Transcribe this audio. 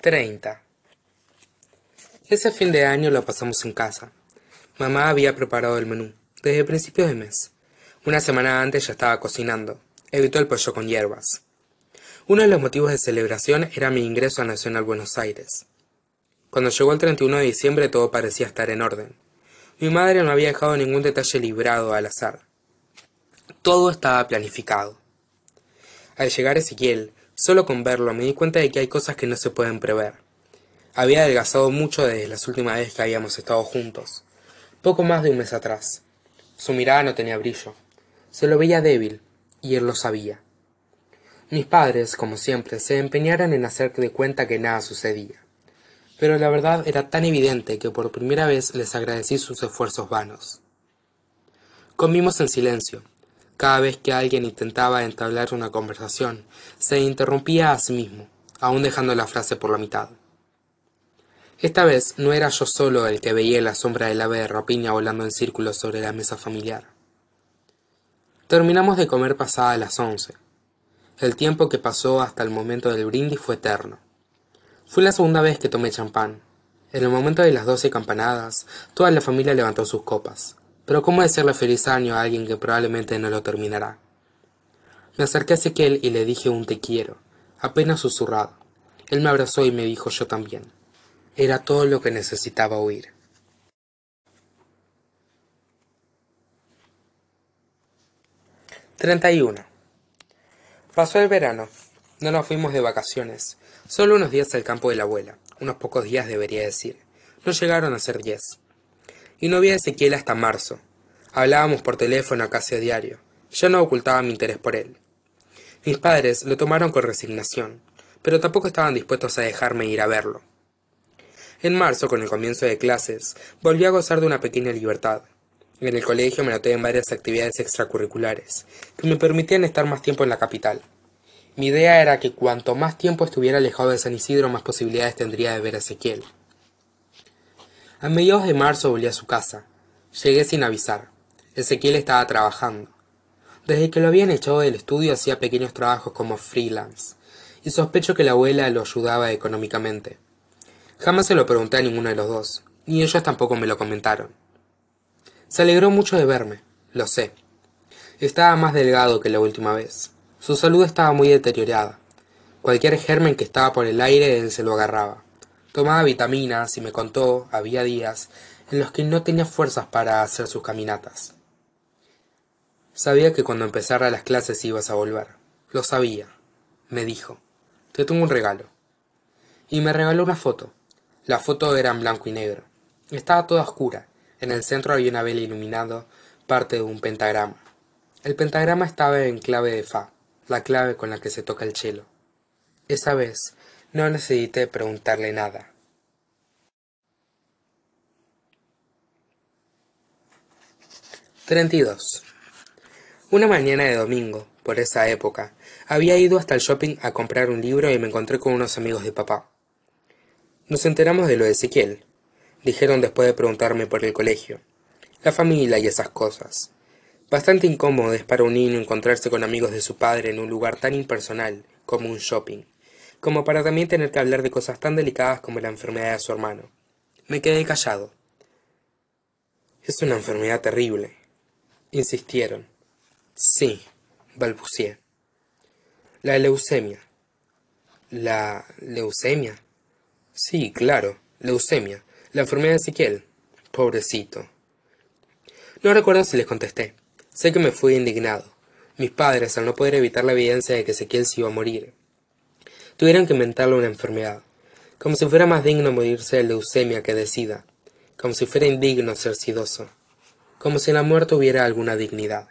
30. Ese fin de año lo pasamos en casa. Mamá había preparado el menú, desde principios de mes. Una semana antes ya estaba cocinando. Evitó el pollo con hierbas. Uno de los motivos de celebración era mi ingreso a Nacional Buenos Aires. Cuando llegó el 31 de diciembre todo parecía estar en orden. Mi madre no había dejado ningún detalle librado al azar. Todo estaba planificado. Al llegar Ezequiel, solo con verlo me di cuenta de que hay cosas que no se pueden prever. Había adelgazado mucho desde las últimas veces que habíamos estado juntos. Poco más de un mes atrás. Su mirada no tenía brillo. Se lo veía débil, y él lo sabía. Mis padres, como siempre, se empeñaron en hacer de cuenta que nada sucedía. Pero la verdad era tan evidente que por primera vez les agradecí sus esfuerzos vanos. Comimos en silencio, cada vez que alguien intentaba entablar una conversación, se interrumpía a sí mismo, aún dejando la frase por la mitad. Esta vez no era yo solo el que veía la sombra del ave de rapiña volando en círculos sobre la mesa familiar. Terminamos de comer pasada las once. El tiempo que pasó hasta el momento del brindis fue eterno. Fue la segunda vez que tomé champán. En el momento de las doce campanadas, toda la familia levantó sus copas. Pero ¿cómo decirle feliz año a alguien que probablemente no lo terminará? Me acerqué a Ezequiel y le dije un te quiero, apenas susurrado. Él me abrazó y me dijo yo también. Era todo lo que necesitaba oír. uno. Pasó el verano. No nos fuimos de vacaciones. Solo unos días al campo de la abuela. Unos pocos días debería decir. No llegaron a ser diez y no vi a Ezequiel hasta marzo. Hablábamos por teléfono casi a diario. Ya no ocultaba mi interés por él. Mis padres lo tomaron con resignación, pero tampoco estaban dispuestos a dejarme ir a verlo. En marzo, con el comienzo de clases, volví a gozar de una pequeña libertad. En el colegio me noté en varias actividades extracurriculares, que me permitían estar más tiempo en la capital. Mi idea era que cuanto más tiempo estuviera alejado de San Isidro, más posibilidades tendría de ver a Ezequiel. A mediados de marzo volví a su casa. Llegué sin avisar. Ezequiel estaba trabajando. Desde que lo habían echado del estudio hacía pequeños trabajos como freelance, y sospecho que la abuela lo ayudaba económicamente. Jamás se lo pregunté a ninguno de los dos, ni ellos tampoco me lo comentaron. Se alegró mucho de verme, lo sé. Estaba más delgado que la última vez. Su salud estaba muy deteriorada. Cualquier germen que estaba por el aire él se lo agarraba. Tomaba vitaminas y me contó, había días, en los que no tenía fuerzas para hacer sus caminatas. Sabía que cuando empezara las clases ibas a volver. Lo sabía. Me dijo. Te tengo un regalo. Y me regaló una foto. La foto era en blanco y negro. Estaba toda oscura. En el centro había una vela iluminado, parte de un pentagrama. El pentagrama estaba en clave de Fa, la clave con la que se toca el cello. Esa vez no necesité preguntarle nada. dos. Una mañana de domingo, por esa época, había ido hasta el shopping a comprar un libro y me encontré con unos amigos de papá. Nos enteramos de lo de Ezequiel, dijeron después de preguntarme por el colegio, la familia y esas cosas. Bastante incómodo es para un niño encontrarse con amigos de su padre en un lugar tan impersonal como un shopping como para también tener que hablar de cosas tan delicadas como la enfermedad de su hermano. Me quedé callado. Es una enfermedad terrible. Insistieron. Sí, balbucié. La leucemia. ¿La leucemia? Sí, claro, leucemia. La enfermedad de Ezequiel. Pobrecito. No recuerdo si les contesté. Sé que me fui indignado. Mis padres, al no poder evitar la evidencia de que Ezequiel se iba a morir, tuvieron que inventarle una enfermedad, como si fuera más digno morirse de leucemia que de sida, como si fuera indigno ser sidoso, como si la muerte hubiera alguna dignidad.